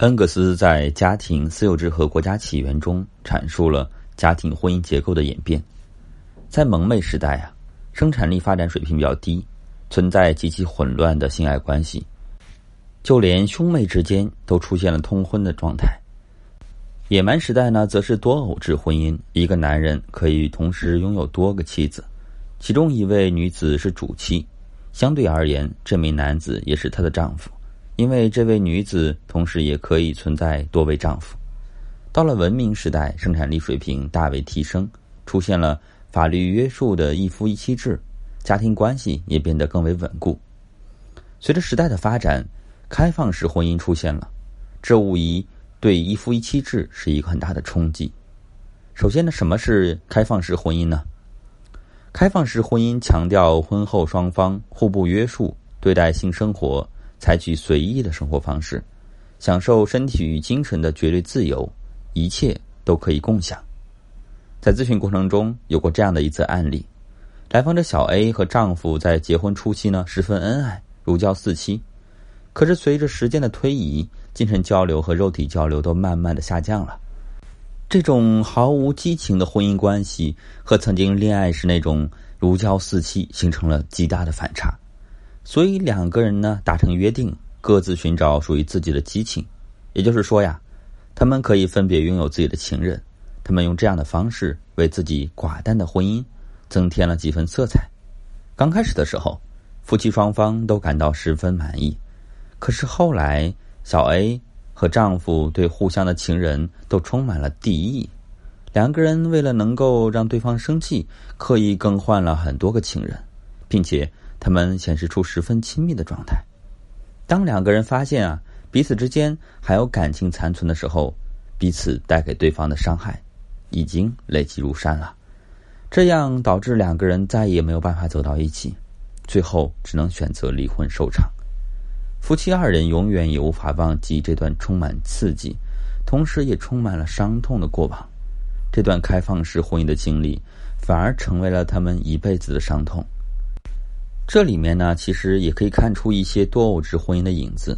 恩格斯在《家庭、私有制和国家起源》中阐述了家庭婚姻结构的演变。在蒙昧时代啊，生产力发展水平比较低，存在极其混乱的性爱关系，就连兄妹之间都出现了通婚的状态。野蛮时代呢，则是多偶制婚姻，一个男人可以同时拥有多个妻子，其中一位女子是主妻。相对而言，这名男子也是她的丈夫，因为这位女子同时也可以存在多位丈夫。到了文明时代，生产力水平大为提升，出现了法律约束的一夫一妻制，家庭关系也变得更为稳固。随着时代的发展，开放式婚姻出现了，这无疑对一夫一妻制是一个很大的冲击。首先呢，什么是开放式婚姻呢？开放式婚姻强调婚后双方互不约束，对待性生活采取随意的生活方式，享受身体与精神的绝对自由，一切都可以共享。在咨询过程中，有过这样的一则案例：来访者小 A 和丈夫在结婚初期呢，十分恩爱，如胶似漆。可是随着时间的推移，精神交流和肉体交流都慢慢的下降了。这种毫无激情的婚姻关系和曾经恋爱时那种如胶似漆形成了极大的反差，所以两个人呢达成约定，各自寻找属于自己的激情。也就是说呀，他们可以分别拥有自己的情人，他们用这样的方式为自己寡淡的婚姻增添了几分色彩。刚开始的时候，夫妻双方都感到十分满意，可是后来小 A。和丈夫对互相的情人都充满了敌意，两个人为了能够让对方生气，刻意更换了很多个情人，并且他们显示出十分亲密的状态。当两个人发现啊彼此之间还有感情残存的时候，彼此带给对方的伤害已经累积如山了，这样导致两个人再也没有办法走到一起，最后只能选择离婚收场。夫妻二人永远也无法忘记这段充满刺激，同时也充满了伤痛的过往。这段开放式婚姻的经历，反而成为了他们一辈子的伤痛。这里面呢，其实也可以看出一些多偶制婚姻的影子。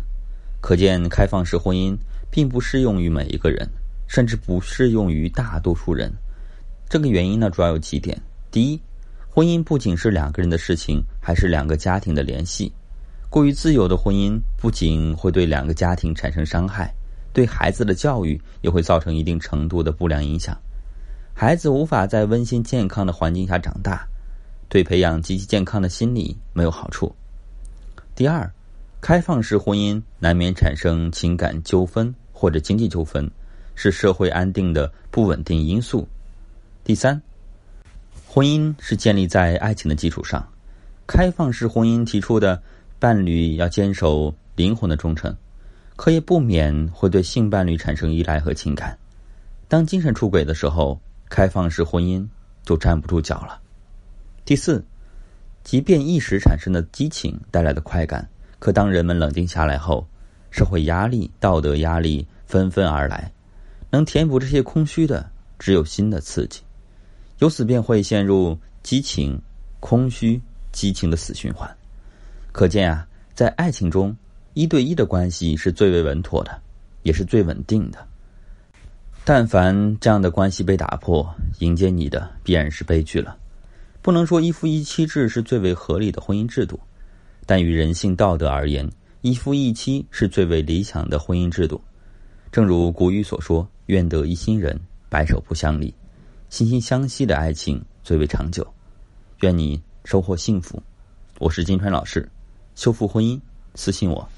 可见，开放式婚姻并不适用于每一个人，甚至不适用于大多数人。这个原因呢，主要有几点：第一，婚姻不仅是两个人的事情，还是两个家庭的联系。过于自由的婚姻不仅会对两个家庭产生伤害，对孩子的教育也会造成一定程度的不良影响。孩子无法在温馨健康的环境下长大，对培养积极健康的心理没有好处。第二，开放式婚姻难免产生情感纠纷或者经济纠纷，是社会安定的不稳定因素。第三，婚姻是建立在爱情的基础上，开放式婚姻提出的。伴侣要坚守灵魂的忠诚，可也不免会对性伴侣产生依赖和情感。当精神出轨的时候，开放式婚姻就站不住脚了。第四，即便一时产生的激情带来的快感，可当人们冷静下来后，社会压力、道德压力纷纷而来，能填补这些空虚的只有新的刺激，由此便会陷入激情、空虚、激情的死循环。可见啊，在爱情中，一对一的关系是最为稳妥的，也是最稳定的。但凡这样的关系被打破，迎接你的必然是悲剧了。不能说一夫一妻制是最为合理的婚姻制度，但于人性道德而言，一夫一妻是最为理想的婚姻制度。正如古语所说：“愿得一心人，白首不相离。”心心相惜的爱情最为长久。愿你收获幸福。我是金川老师。修复婚姻，私信我。